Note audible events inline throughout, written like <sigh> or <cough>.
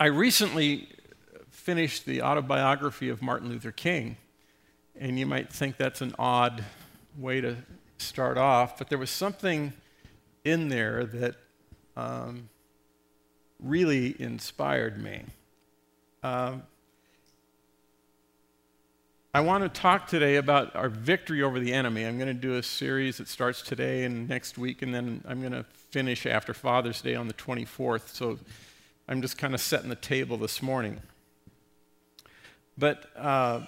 I recently finished the autobiography of Martin Luther King, and you might think that's an odd way to start off, but there was something in there that um, really inspired me. Um, I want to talk today about our victory over the enemy. I'm going to do a series that starts today and next week, and then I'm going to finish after Father's Day on the 24th. So I'm just kind of setting the table this morning. But uh,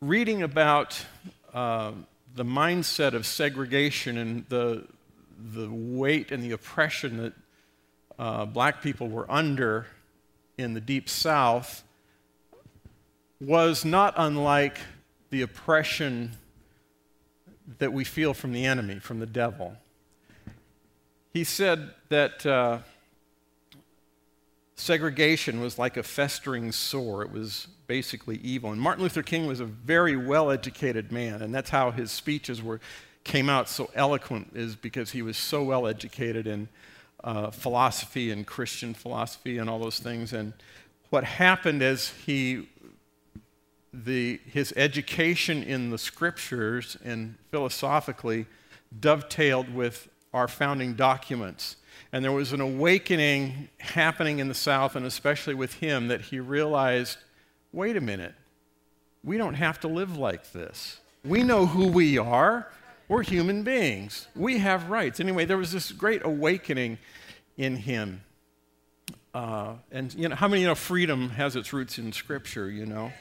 reading about uh, the mindset of segregation and the, the weight and the oppression that uh, black people were under in the Deep South was not unlike the oppression that we feel from the enemy, from the devil. He said that uh, segregation was like a festering sore. It was basically evil. And Martin Luther King was a very well educated man, and that's how his speeches were, came out so eloquent, is because he was so well educated in uh, philosophy and Christian philosophy and all those things. And what happened is he the, his education in the scriptures and philosophically dovetailed with our founding documents. And there was an awakening happening in the South, and especially with him, that he realized wait a minute, we don't have to live like this. We know who we are. We're human beings. We have rights. Anyway, there was this great awakening in him. Uh, and you know, how many you know freedom has its roots in Scripture, you know?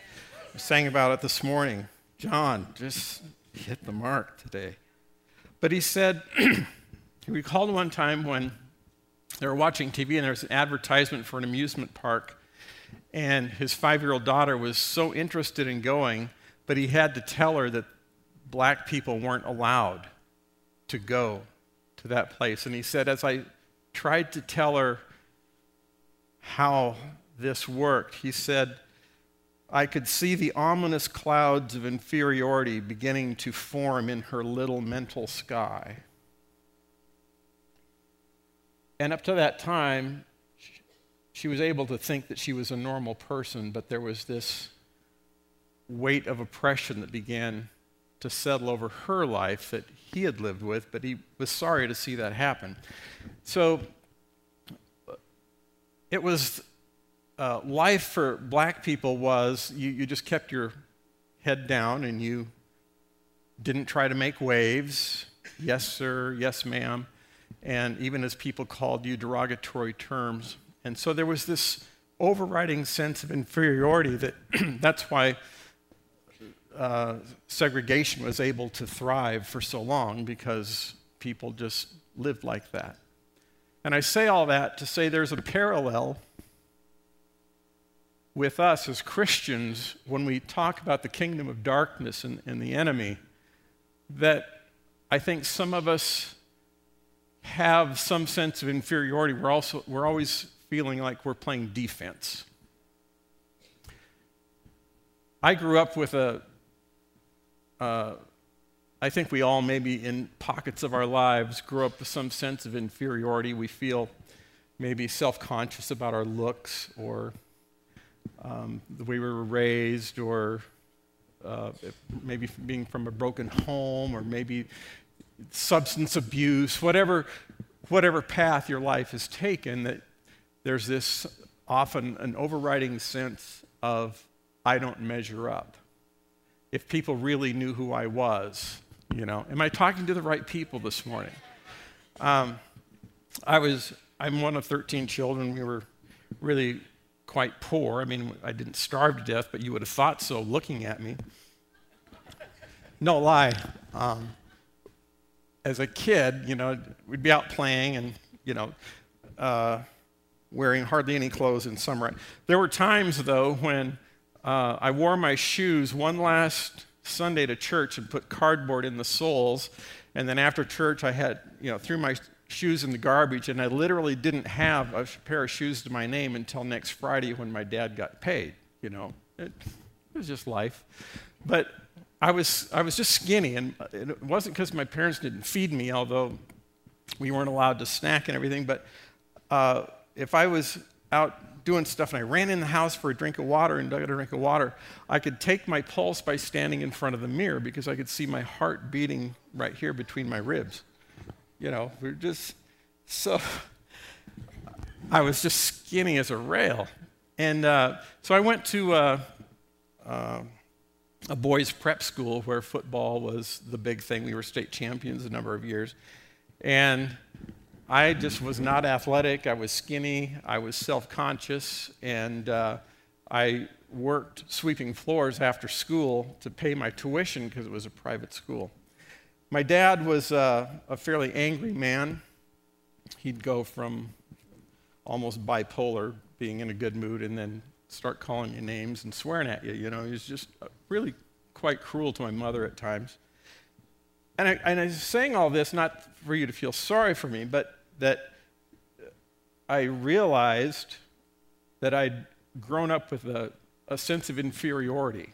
We sang about it this morning. John just hit the mark today. But he said, <clears throat> he recalled one time when they were watching TV and there was an advertisement for an amusement park. And his five year old daughter was so interested in going, but he had to tell her that black people weren't allowed to go to that place. And he said, as I tried to tell her how this worked, he said, I could see the ominous clouds of inferiority beginning to form in her little mental sky. And up to that time, she was able to think that she was a normal person, but there was this weight of oppression that began to settle over her life that he had lived with, but he was sorry to see that happen. So it was uh, life for black people was you, you just kept your head down and you didn't try to make waves. Yes, sir, yes, ma'am. And even as people called you derogatory terms. And so there was this overriding sense of inferiority that <clears throat> that's why uh, segregation was able to thrive for so long because people just lived like that. And I say all that to say there's a parallel with us as Christians when we talk about the kingdom of darkness and, and the enemy that I think some of us have some sense of inferiority. We're, also, we're always feeling like we're playing defense. I grew up with a. Uh, I think we all, maybe in pockets of our lives, grew up with some sense of inferiority. We feel maybe self conscious about our looks or um, the way we were raised, or uh, maybe being from a broken home, or maybe substance abuse, whatever, whatever path your life has taken, that there's this often an overriding sense of, I don't measure up. If people really knew who I was, you know, am I talking to the right people this morning? Um, I was, I'm one of 13 children. We were really quite poor. I mean, I didn't starve to death, but you would have thought so looking at me. No lie. Um, as a kid, you know, we'd be out playing and, you know, uh, wearing hardly any clothes in summer. There were times, though, when uh, I wore my shoes one last Sunday to church and put cardboard in the soles. And then after church, I had, you know, threw my shoes in the garbage, and I literally didn't have a pair of shoes to my name until next Friday when my dad got paid. You know, it, it was just life. But I was, I was just skinny, and it wasn't because my parents didn't feed me, although we weren't allowed to snack and everything. But uh, if I was out doing stuff and I ran in the house for a drink of water and got a drink of water, I could take my pulse by standing in front of the mirror because I could see my heart beating right here between my ribs. You know, we are just so, <laughs> I was just skinny as a rail. And uh, so I went to uh, uh, a boys' prep school where football was the big thing. We were state champions a number of years. And I just was not athletic. I was skinny. I was self conscious. And uh, I worked sweeping floors after school to pay my tuition because it was a private school. My dad was uh, a fairly angry man. He'd go from almost bipolar, being in a good mood, and then start calling you names and swearing at you. You know, he was just really quite cruel to my mother at times. And I, and I was saying all this not for you to feel sorry for me, but that I realized that I'd grown up with a, a sense of inferiority.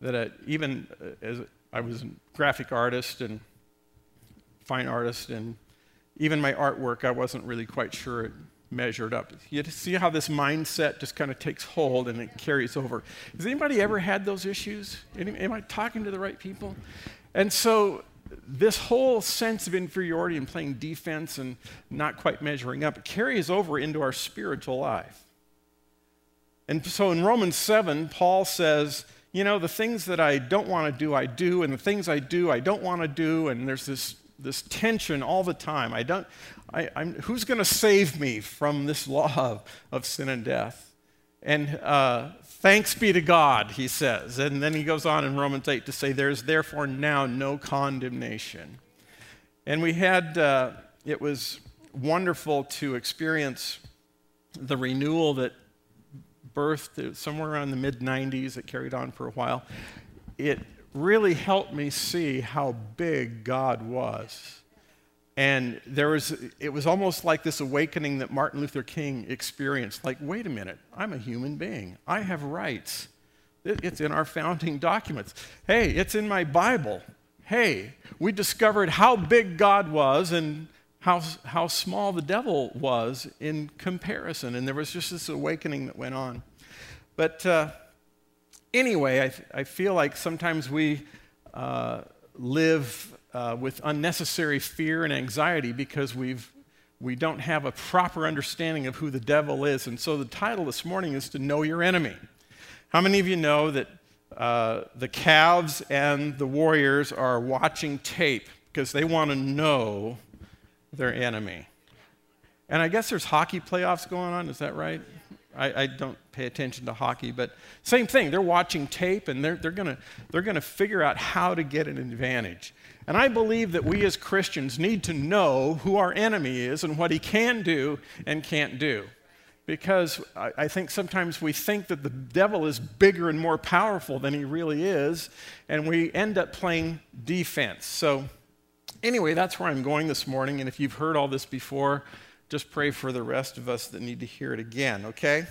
That I, even uh, as I was a graphic artist and fine artist, and even my artwork, I wasn't really quite sure measured up. You see how this mindset just kind of takes hold and it carries over. Has anybody ever had those issues? Am I talking to the right people? And so this whole sense of inferiority and playing defense and not quite measuring up carries over into our spiritual life. And so in Romans 7, Paul says, you know, the things that I don't want to do, I do, and the things I do, I don't want to do, and there's this, this tension all the time. I don't, I, who's going to save me from this law of, of sin and death? And uh, thanks be to God, he says. And then he goes on in Romans 8 to say, There's therefore now no condemnation. And we had, uh, it was wonderful to experience the renewal that birthed somewhere around the mid 90s. It carried on for a while. It really helped me see how big God was and there was, it was almost like this awakening that Martin Luther King experienced. Like, wait a minute, I'm a human being. I have rights. It's in our founding documents. Hey, it's in my Bible. Hey, we discovered how big God was and how, how small the devil was in comparison. And there was just this awakening that went on. But uh, anyway, I, I feel like sometimes we uh, live uh, with unnecessary fear and anxiety because we've, we don't have a proper understanding of who the devil is. And so the title this morning is To Know Your Enemy. How many of you know that uh, the Cavs and the Warriors are watching tape because they want to know their enemy? And I guess there's hockey playoffs going on, is that right? I, I, don't pay attention to hockey, but same thing. They're watching tape and they're, they're going to they're to figure out how to get an advantage. And I believe that we as Christians need to know who our enemy is and what he can do and can't do. Because I, I think sometimes we think that the devil is bigger and more powerful than he really is, and we end up playing defense. So, anyway, that's where I'm going this morning. And if you've heard all this before, just pray for the rest of us that need to hear it again, okay?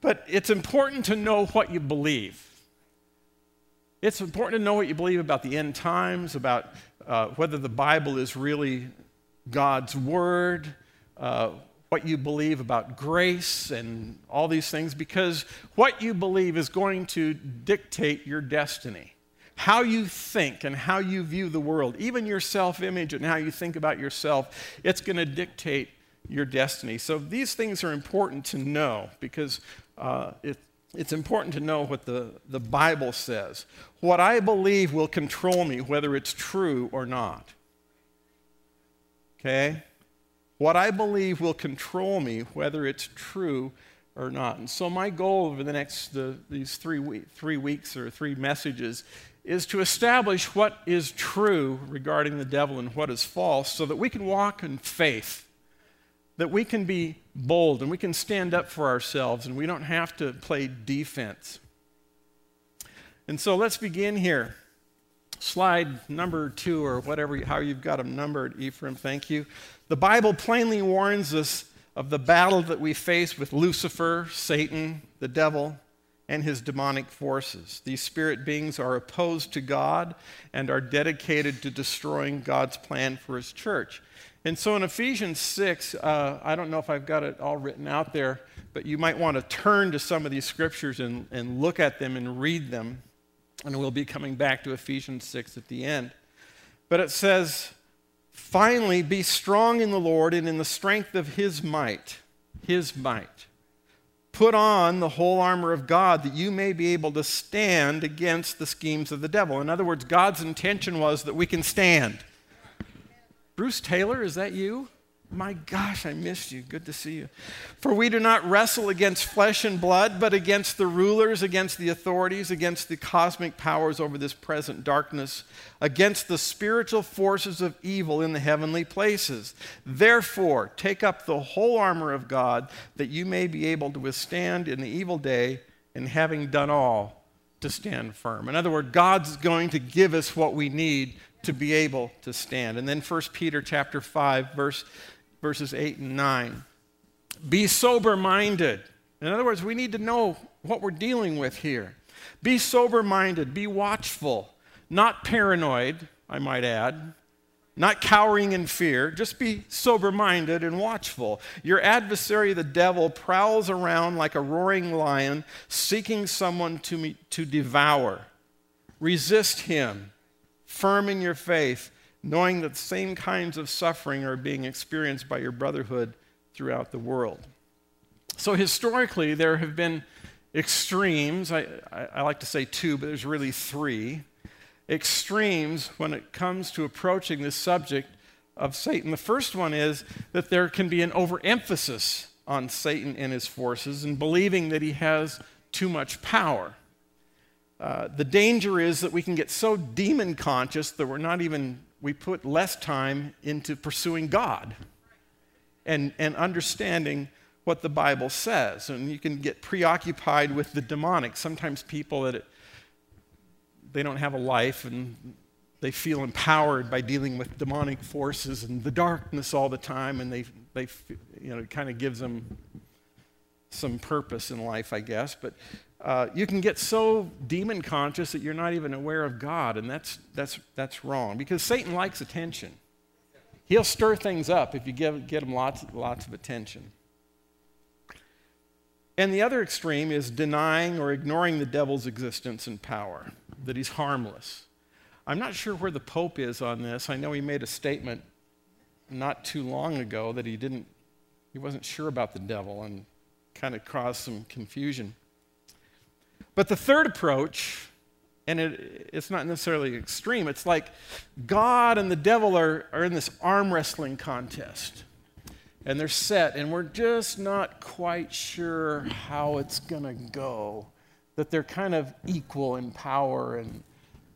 But it's important to know what you believe. It's important to know what you believe about the end times, about uh, whether the Bible is really God's Word, uh, what you believe about grace, and all these things, because what you believe is going to dictate your destiny. How you think and how you view the world, even your self image and how you think about yourself, it's going to dictate your destiny. So these things are important to know because uh, it's important to know what the, the Bible says. What I believe will control me, whether it's true or not. Okay? What I believe will control me, whether it's true or not. And so, my goal over the next the, these three, three weeks or three messages is to establish what is true regarding the devil and what is false so that we can walk in faith that we can be bold and we can stand up for ourselves and we don't have to play defense. And so let's begin here. Slide number two, or whatever, how you've got them numbered, Ephraim, thank you. The Bible plainly warns us of the battle that we face with Lucifer, Satan, the devil, and his demonic forces. These spirit beings are opposed to God and are dedicated to destroying God's plan for his church. And so in Ephesians 6, uh, I don't know if I've got it all written out there, but you might want to turn to some of these scriptures and, and look at them and read them. And we'll be coming back to Ephesians 6 at the end. But it says, finally, be strong in the Lord and in the strength of his might. His might. Put on the whole armor of God that you may be able to stand against the schemes of the devil. In other words, God's intention was that we can stand. Bruce Taylor, is that you? My gosh, I missed you. Good to see you. For we do not wrestle against flesh and blood, but against the rulers, against the authorities, against the cosmic powers over this present darkness, against the spiritual forces of evil in the heavenly places. Therefore, take up the whole armor of God, that you may be able to withstand in the evil day, and having done all, to stand firm. In other words, God's going to give us what we need to be able to stand. And then 1 Peter chapter 5, verse verses 8 and 9. Be sober minded. In other words, we need to know what we're dealing with here. Be sober minded, be watchful, not paranoid, I might add, not cowering in fear. Just be sober minded and watchful. Your adversary, the devil, prowls around like a roaring lion, seeking someone to, meet, to devour. Resist him, firm in your faith knowing that the same kinds of suffering are being experienced by your brotherhood throughout the world. So, historically, there have been extremes. I, I, I, like to say two, but there's really three extremes when it comes to approaching this subject of Satan. The first one is that there can be an overemphasis on Satan and his forces and believing that he has too much power. Uh, the danger is that we can get so demon conscious that we're not even we put less time into pursuing God and, and understanding what the Bible says. And you can get preoccupied with the demonic. Sometimes people that it, they don't have a life and they feel empowered by dealing with demonic forces and the darkness all the time, and they, they you know, it kind of gives them some purpose in life, I guess. But uh, you can get so demon conscious that you're not even aware of God, and that's, that's, that's wrong because Satan likes attention. He'll stir things up if you give, get him lots, lots of attention. And the other extreme is denying or ignoring the devil's existence and power, that he's harmless. I'm not sure where the Pope is on this. I know he made a statement not too long ago that he didn't, he wasn't sure about the devil and kind of caused some confusion. But the third approach, and it, it's not necessarily extreme, it's like God and the devil are, are in this arm wrestling contest. And they're set, and we're just not quite sure how it's going to go. That they're kind of equal in power, and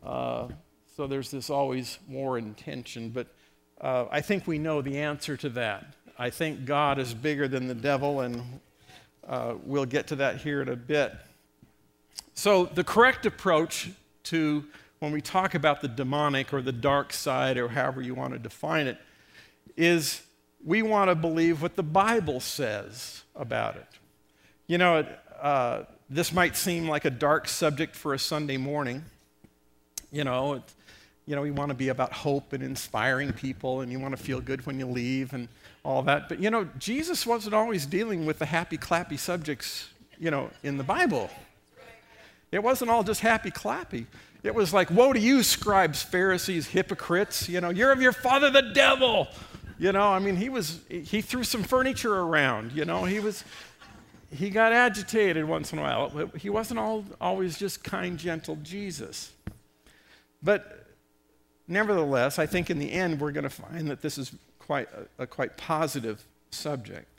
uh, so there's this always war and tension. But uh, I think we know the answer to that. I think God is bigger than the devil, and uh, we'll get to that here in a bit. So, the correct approach to when we talk about the demonic or the dark side, or however you want to define it, is we want to believe what the Bible says about it. You know, uh, this might seem like a dark subject for a Sunday morning. You know, you know, we want to be about hope and inspiring people, and you want to feel good when you leave and all that. But you know, Jesus wasn't always dealing with the happy, clappy subjects, you know, in the Bible. It wasn't all just happy clappy. It was like, woe to you, scribes, Pharisees, hypocrites. You know, you're of your father, the devil. You know, I mean, he was, he threw some furniture around. You know, he was, he got agitated once in a while. He wasn't all, always just kind, gentle Jesus. But nevertheless, I think in the end, we're going to find that this is quite a, a quite positive subject.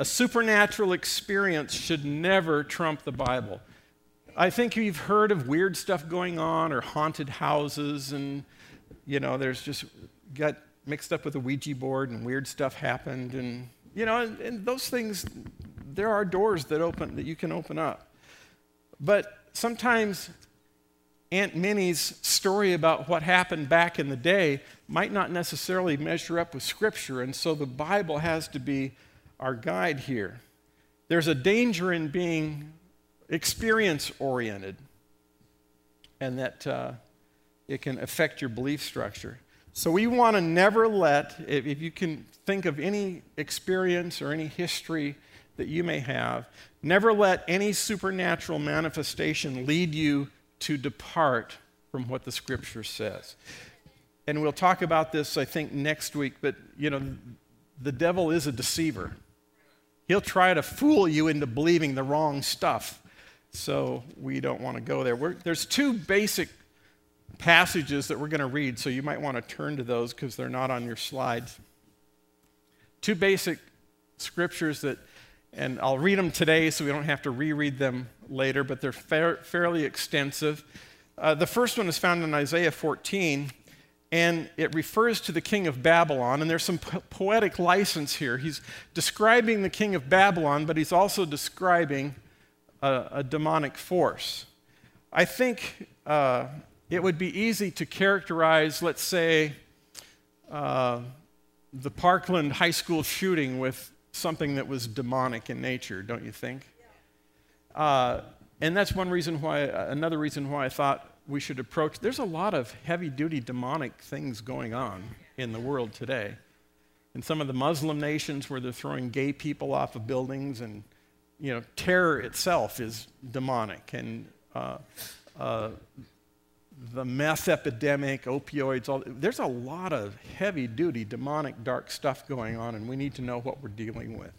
A supernatural experience should never trump the Bible. I think you've heard of weird stuff going on or haunted houses, and you know, there's just got mixed up with a Ouija board and weird stuff happened, and you know, and, and those things, there are doors that open that you can open up. But sometimes Aunt Minnie's story about what happened back in the day might not necessarily measure up with Scripture, and so the Bible has to be our guide here. There's a danger in being experience oriented, and that uh, it can affect your belief structure. So we want to never let, if, if you can think of any experience or any history that you may have, never let any supernatural manifestation lead you to depart from what the scripture says. And we'll talk about this, I think, next week, but you know, the devil is a deceiver. He'll try to fool you into believing the wrong stuff. So we don't want to go there. We're, there's two basic passages that we're going to read, so you might want to turn to those because they're not on your slides. Two basic scriptures that, and I'll read them today so we don't have to reread them later, but they're fair, fairly extensive. Uh, the first one is found in Isaiah 14, and it refers to the king of Babylon. And there's some po- poetic license here. He's describing the king of Babylon, but he's also describing a, a demonic force. I think uh, it would be easy to characterize, let's say, uh, the Parkland High School shooting with something that was demonic in nature, don't you think? Uh, and that's one reason why, another reason why I thought we should approach. There's a lot of heavy duty demonic things going on in the world today. In some of the Muslim nations where they're throwing gay people off of buildings, and, you know, terror itself is demonic. And, uh, uh, the meth epidemic, opioids, all, there's a lot of heavy duty, demonic, dark stuff going on, and we need to know what we're dealing with.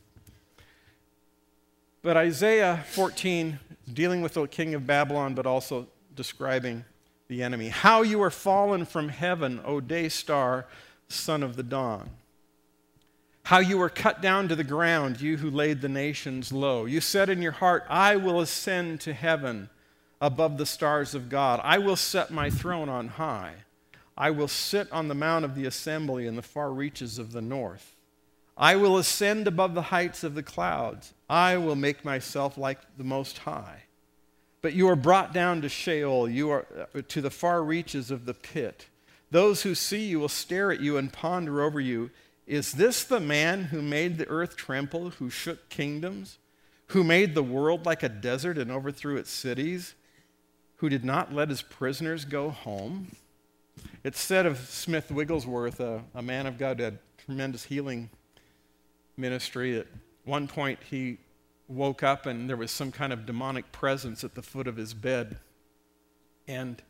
But Isaiah 14 is dealing with the king of Babylon, but also describing the enemy. How you are fallen from heaven, O day star, son of the dawn. How you were cut down to the ground, you who laid the nations low. You said in your heart, I will ascend to heaven above the stars of God. I will set my throne on high. I will sit on the mount of the assembly in the far reaches of the north. I will ascend above the heights of the clouds. I will make myself like the Most High. But you are brought down to Sheol, you are uh, to the far reaches of the pit. Those who see you will stare at you and ponder over you. Is this the man who made the earth tremble, who shook kingdoms, who made the world like a desert and overthrew its cities? who did not let his prisoners go home. It's said of Smith Wigglesworth, a, a man of God had tremendous healing ministry. At one point, he woke up and there was some kind of demonic presence at the foot of his bed. And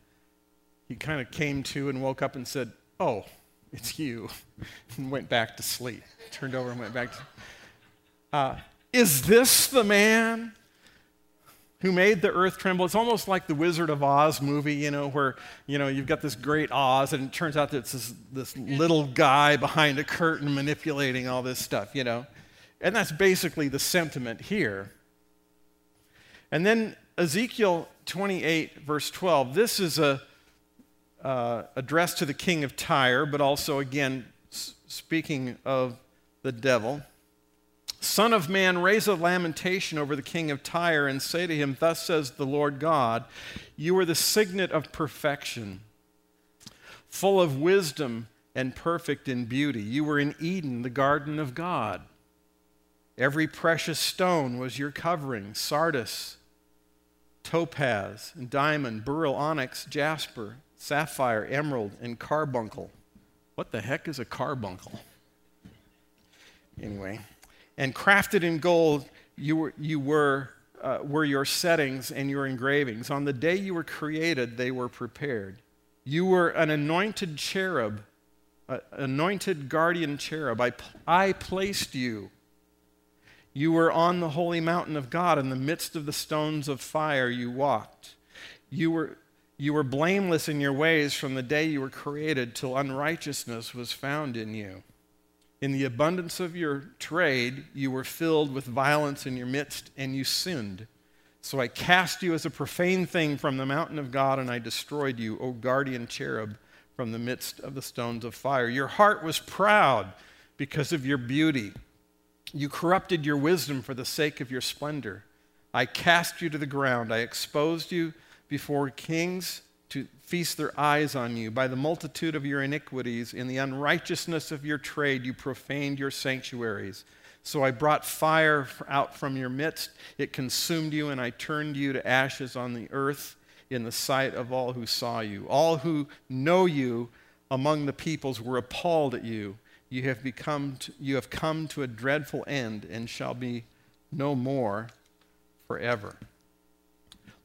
he kind of came to and woke up and said, Oh, it's you. <laughs> and went back to sleep. Turned over and went back to. Uh, is this the man who made the earth tremble. It's almost like the Wizard of Oz movie, you know, where, you know, you've got this great Oz, and it turns out that it's this, this little guy behind a curtain manipulating all this stuff, you know. And that's basically the sentiment here. And then Ezekiel 28, verse 12, this is a uh, address to the king of Tyre, but also, again, s- speaking of the devil. Son of man, raise a lamentation over the king of Tyre and say to him, Thus says the Lord God, You are the signet of perfection, full of wisdom and perfect in beauty. You were in Eden, the garden of God. Every precious stone was your covering sardius, topaz, and diamond, beryl, onyx, jasper, sapphire, emerald, and carbuncle. What the heck is a carbuncle? Anyway and crafted in gold you were, you were, uh, were your settings and your engravings. On the day you were created, they were prepared. You were an anointed cherub, an anointed guardian cherub. I, I placed you. You were on the holy mountain of God. In the midst of the stones of fire, you walked. You were, you were blameless in your ways from the day you were created till unrighteousness was found in you. In the abundance of your trade, you were filled with violence in your midst, and you sinned. So I cast you as a profane thing from the mountain of God, and I destroyed you, O guardian cherub, from the midst of the stones of fire. Your heart was proud because of your beauty. You corrupted your wisdom for the sake of your splendor. I cast you to the ground. I exposed you before kings to feast their eyes on you. By the multitude of your iniquities, in the unrighteousness of your trade, you profaned your sanctuaries. So I brought fire out from your midst. It consumed you, and I turned you to ashes on the earth in the sight of all who saw you. All who know you among the peoples were appalled at you. You have, become to, you have come to a dreadful end and shall be no more forever.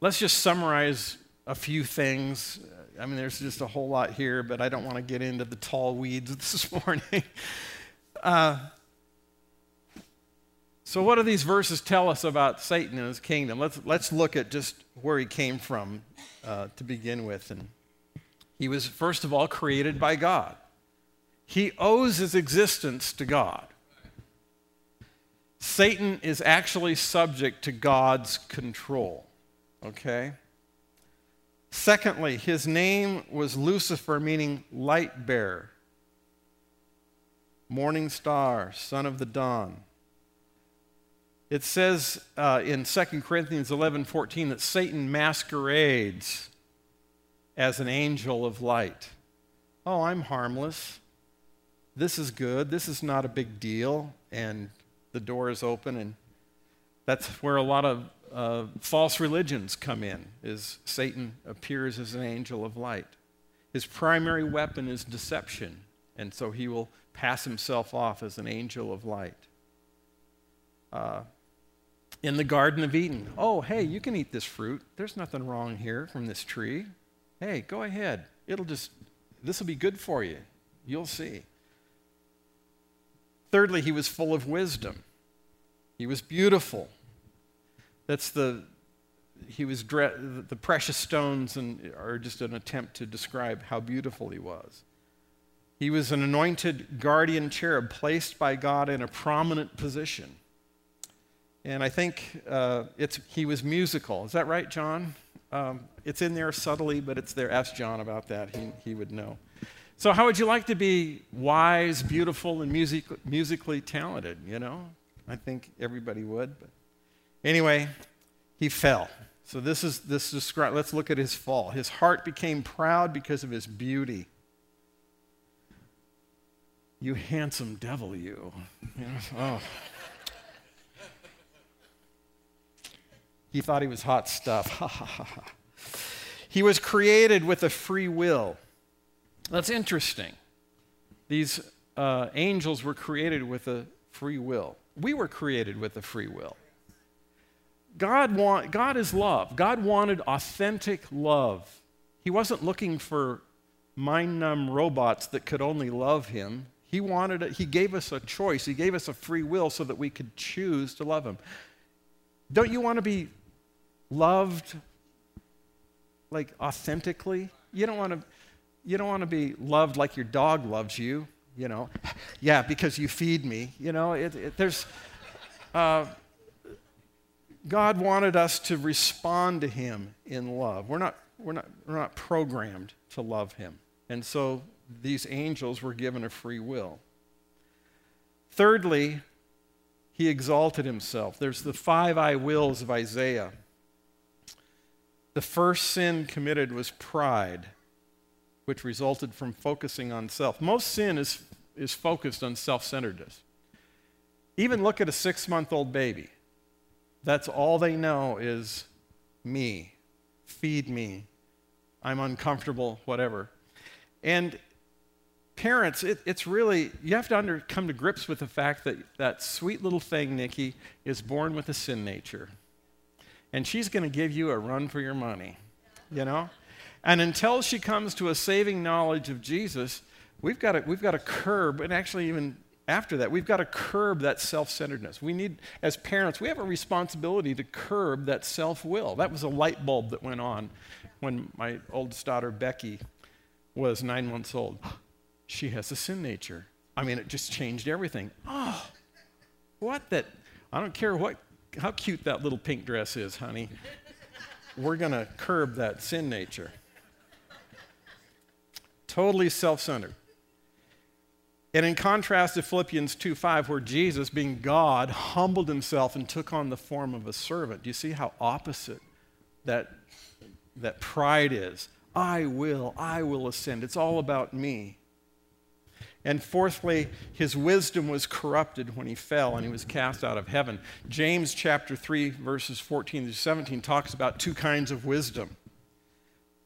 Let's just summarize a few things. I mean, there's just a whole lot here, but I don't want to get into the tall weeds <laughs> this morning. Uh, so, what do these verses tell us about Satan and his kingdom? Let's, let's look at just where he came from uh, to begin with. And he was, first of all, created by God, he owes his existence to God. Satan is actually subject to God's control. Okay? Secondly, his name was Lucifer, meaning light bearer, morning star, son of the dawn. It says uh, in 2 Corinthians 11 14 that Satan masquerades as an angel of light. Oh, I'm harmless. This is good. This is not a big deal. And the door is open, and that's where a lot of uh, false religions come in is satan appears as an angel of light his primary weapon is deception and so he will pass himself off as an angel of light uh, in the Garden of Eden. Oh, hey, you can eat this fruit. There's nothing wrong here from this tree. Hey, go ahead. It'll just, this will be good for you. You'll see. Thirdly, he was full of wisdom. He was beautiful. That's the, he was, the precious stones and, are just an attempt to describe how beautiful he was. He was an anointed guardian cherub placed by God in a prominent position. And I think uh, it's, he was musical. Is that right, John? Um, it's in there subtly, but it's there. Ask John about that. He, he would know. So, how would you like to be wise, beautiful, and music, musically talented? You know, I think everybody would. But anyway, he fell. So this is this describe. Let's look at his fall. His heart became proud because of his beauty. You handsome devil, you. <laughs> Oh. He thought he was hot stuff. <laughs> he was created with a free will. That's interesting. These uh, angels were created with a free will. We were created with a free will. God, want, God is love. God wanted authentic love. He wasn't looking for mind numb robots that could only love him. He wanted he gave us a choice. He gave us a free will so that we could choose to love him. Don't you want to be loved like authentically. You don't want to you don't want to be loved like your dog loves you, you know. Yeah, because you feed me, you know. It, it, there's uh, God wanted us to respond to Him in love. We're not we're not we're not programmed to love Him, and so these angels were given a free will. Thirdly, he exalted himself. There's the five I wills of Isaiah. The first sin committed was pride, which resulted from focusing on self. Most sin is, is focused on self centeredness. Even look at a six month old baby. That's all they know is me, feed me, I'm uncomfortable, whatever. And parents, it, it's really, you have to under, come to grips with the fact that that sweet little thing, Nikki, is born with a sin nature and she's going to give you a run for your money, you know? And until she comes to a saving knowledge of Jesus, we've got to, we've got to curb, and actually, even after that, we've got to curb that self centeredness. We need, as parents, we have a responsibility to curb that self will. That was a light bulb that went on when my oldest daughter, Becky, was nine months old. <gasps> She has a sin nature. I mean, it just changed everything. Oh, what that? I don't care what how cute that little pink dress is, honey. We're going to curb that sin nature. Totally self centered. And in contrast to Philippians 2 5, where Jesus, being God, humbled himself and took on the form of a servant, do you see how opposite that, that pride is? I will, I will ascend. It's all about me. And fourthly, his wisdom was corrupted when he fell and he was cast out of heaven. James chapter 3, verses 14 to 17 talks about two kinds of wisdom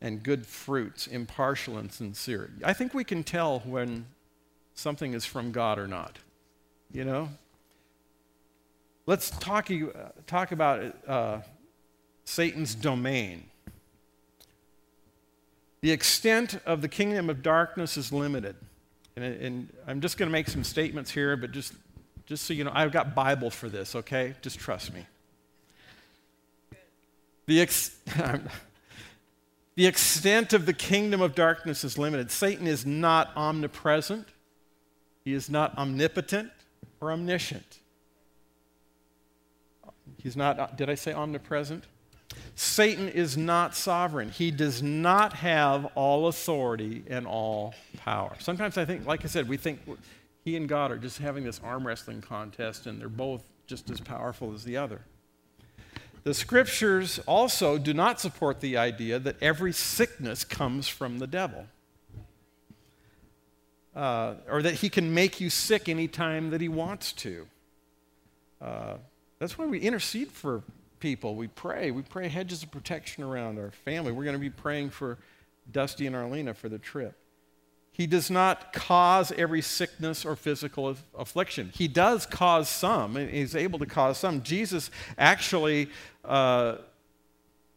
and good fruits, impartial and sincere. I think we can tell when something is from God or not. You know? Let's talk, uh, talk about uh, Satan's domain. The extent of the kingdom of darkness is limited. And, and I'm just going to make some statements here, but just, just so you know, I've got Bible for this, okay? Just trust me. The, ex- <laughs> the extent of the kingdom of darkness is limited. Satan is not omnipresent, he is not omnipotent or omniscient. He's not, did I say omnipresent? Satan is not sovereign. He does not have all authority and all power. Sometimes I think, like I said, we think he and God are just having this arm wrestling contest and they're both just as powerful as the other. The scriptures also do not support the idea that every sickness comes from the devil. Uh, or that he can make you sick anytime that he wants to. Uh, that's why we intercede for people. We pray. We pray hedges of protection around our family. We're going to be praying for Dusty and Arlena for the trip. He does not cause every sickness or physical affliction. He does cause some, and he's able to cause some. Jesus actually uh,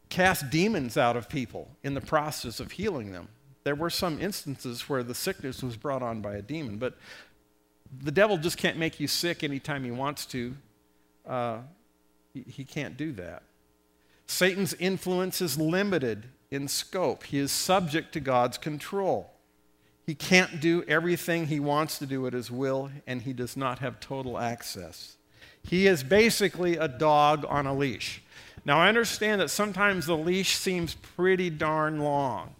cast demons out of people in the process of healing them. There were some instances where the sickness was brought on by a demon, but the devil just can't make you sick anytime he wants to. Uh, he, can't do that. Satan's influence is limited in scope, he is subject to God's control. He can't do everything he wants to do at his will, and he does not have total access. He is basically a dog on a leash. Now, I understand that sometimes the leash seems pretty darn long.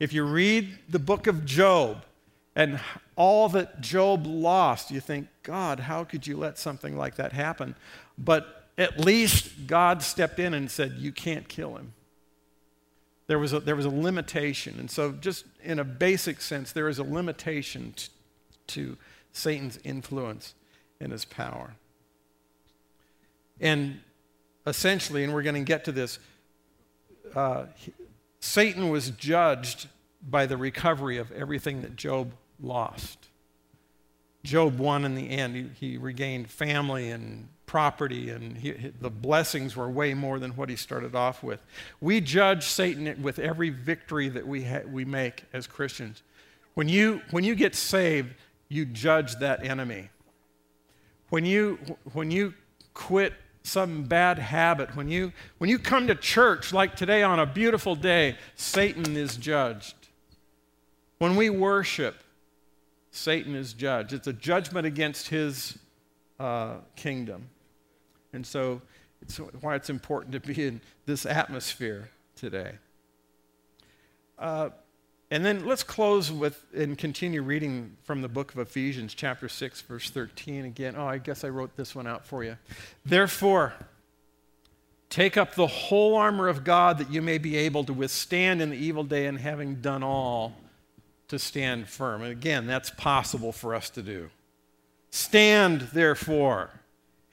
If you read the book of Job and all that Job lost, you think, God, how could you let something like that happen? But at least God stepped in and said, You can't kill him. There was a, there was a limitation. And so, just in a basic sense, there is a limitation to, to Satan's influence and his power. And essentially, and we're going to get to this, uh, Satan was judged by the recovery of everything that Job lost. Job won in the end. He, he regained family and property, and he, the blessings were way more than what he started off with. We judge Satan with every victory that we, ha- we make as Christians. When you, when you get saved, you judge that enemy. When you, when you quit some bad habit, when you, when you come to church like today on a beautiful day, Satan is judged. When we worship, Satan is judged. It's a judgment against his uh, kingdom. And so it's why it's important to be in this atmosphere today. Uh, and then let's close with and continue reading from the book of Ephesians, chapter 6, verse 13 again. Oh, I guess I wrote this one out for you. Therefore, take up the whole armor of God that you may be able to withstand in the evil day, and having done all, to stand firm. And again, that's possible for us to do. Stand, therefore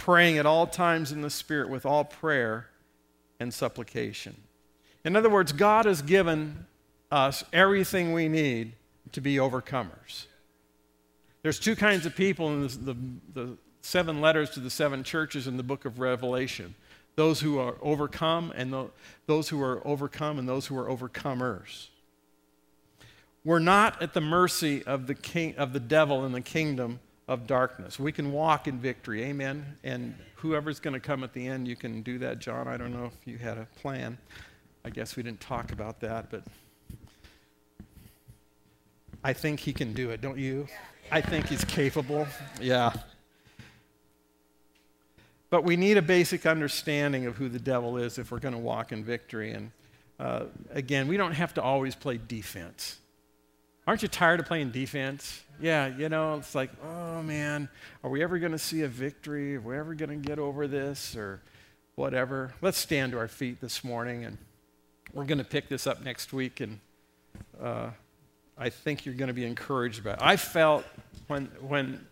praying at all times in the Spirit with all prayer and supplication. In other words, God has given us everything we need to be overcomers. There's two kinds of people in the, the seven letters to the seven churches in the book of Revelation those who are overcome, and the, those who are overcome, and those who are overcomers. We're not at the mercy of the, king, of the devil in the kingdom of darkness. We can walk in victory. Amen. And whoever's going to come at the end, you can do that, John. I don't know if you had a plan. I guess we didn't talk about that, but I think he can do it, don't you? I think he's capable. Yeah. But we need a basic understanding of who the devil is if we're going to walk in victory. And uh, again, we don't have to always play defense. Aren't you tired of playing defense? Yeah, you know, it's like, oh man, are we ever going to see a victory? Are we ever going to get over this or whatever? Let's stand to our feet this morning and we're going to pick this up next week. And uh, I think you're going to be encouraged by it. I felt when, when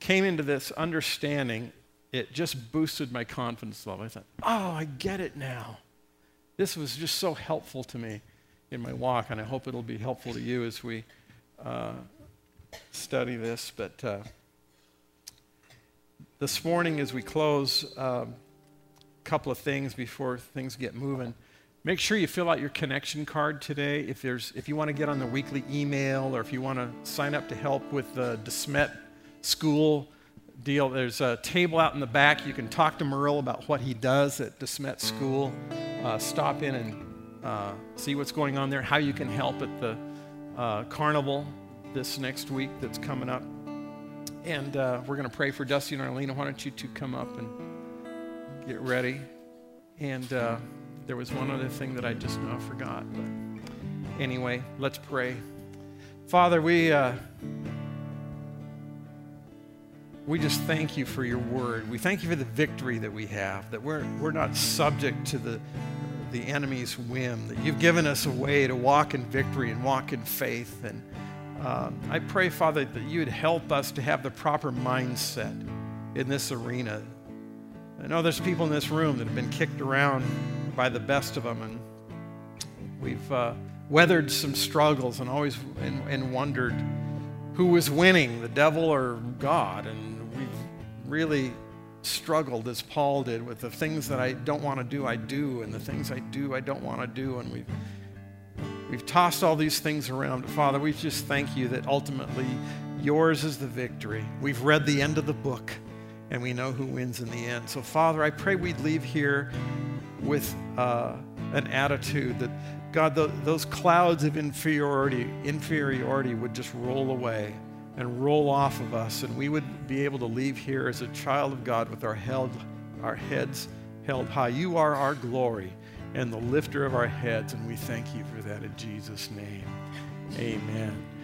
came into this understanding it just boosted my confidence level. I thought, oh, I get it now. This was just so helpful to me in my walk, and I hope it'll be helpful to you as we uh, study this. But uh, this morning, as we close, a uh, couple of things before things get moving. Make sure you fill out your connection card today. If, there's, if you want to get on the weekly email or if you want to sign up to help with the DeSmet school deal. There's a table out in the back. You can talk to Merle about what he does at DeSmet School. Uh, stop in and uh, see what's going on there, how you can help at the uh, carnival this next week that's coming up. And uh, we're going to pray for Dusty and Arlena. Why don't you two come up and get ready? And uh, there was one other thing that I just now forgot. But anyway, let's pray. Father, we. Uh, we just thank you for your word. We thank you for the victory that we have, that we're, we're not subject to the, the enemy's whim, that you've given us a way to walk in victory and walk in faith. And um, I pray, Father, that you would help us to have the proper mindset in this arena. I know there's people in this room that have been kicked around by the best of them, and we've uh, weathered some struggles and always and, and wondered who was winning, the devil or God. And we've really struggled as Paul did with the things that I don't want to do, I do, and the things I do, I don't want to do. And we've, we've tossed all these things around. Father, we just thank you that ultimately yours is the victory. We've read the end of the book and we know who wins in the end. So, Father, I pray we'd leave here with uh, an attitude that, God, the, those clouds of inferiority, inferiority would just roll away and roll off of us, and we would be able to leave here as a child of God with our, held, our heads held high. You are our glory and the lifter of our heads, and we thank you for that in Jesus' name. Amen.